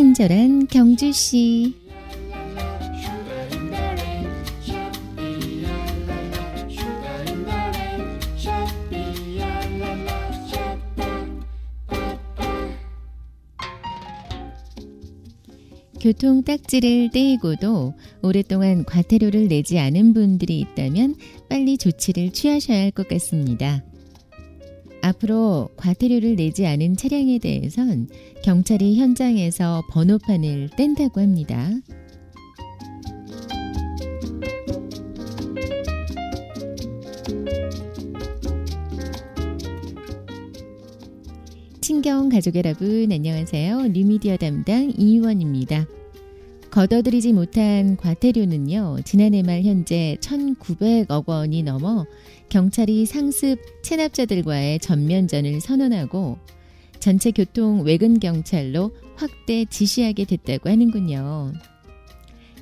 친절한 경주 씨. 교통 딱지를 떼이고도 오랫동안 과태료를 내지 않은 분들이 있다면 빨리 조치를 취하셔야 할 것 같습니다. 앞으로 과태료를 내지 않은 차량에 대해선 경찰이 현장에서 번호판을 뗀다고 합니다. 친경 가족 여러분 안녕하세요. 뉴미디어 담당 이유원입니다. 걷어들이지 못한 과태료는요. 지난해 말 현재 1,900억 원이 넘어 경찰이 상습 체납자들과의 전면전을 선언하고 전체 교통 외근 경찰로 확대 지시하게 됐다고 하는군요.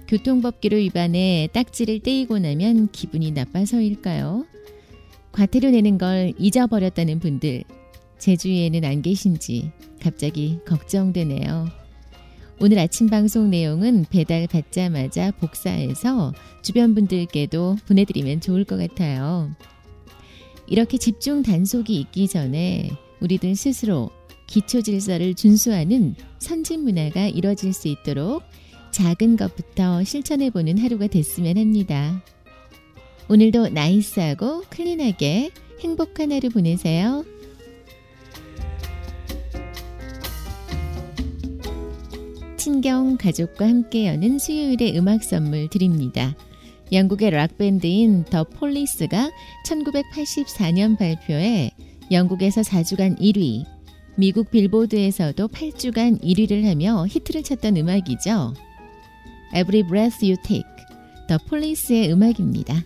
교통법규로 위반해 딱지를 떼이고 나면 기분이 나빠서일까요? 과태료 내는 걸 잊어버렸다는 분들 제 주위에는 안 계신지 갑자기 걱정되네요. 오늘 아침 방송 내용은 배달 받자마자 복사해서 주변 분들께도 보내드리면 좋을 것 같아요. 이렇게 집중 단속이 있기 전에 우리들 스스로 기초 질서를 준수하는 선진 문화가 이뤄질 수 있도록 작은 것부터 실천해 보는 하루가 됐으면 합니다. 오늘도 나이스하고 클린하게 행복한 하루 보내세요. 친경 가족과 함께 여는 수요일의 음악 선물 드립니다. 영국의 락밴드인 더 폴리스가 1984년 발표해 영국에서 4주간 1위, 미국 빌보드에서도 8주간 1위를 하며 히트를 쳤던 음악이죠. Every Breath You Take, 더 폴리스의 음악입니다.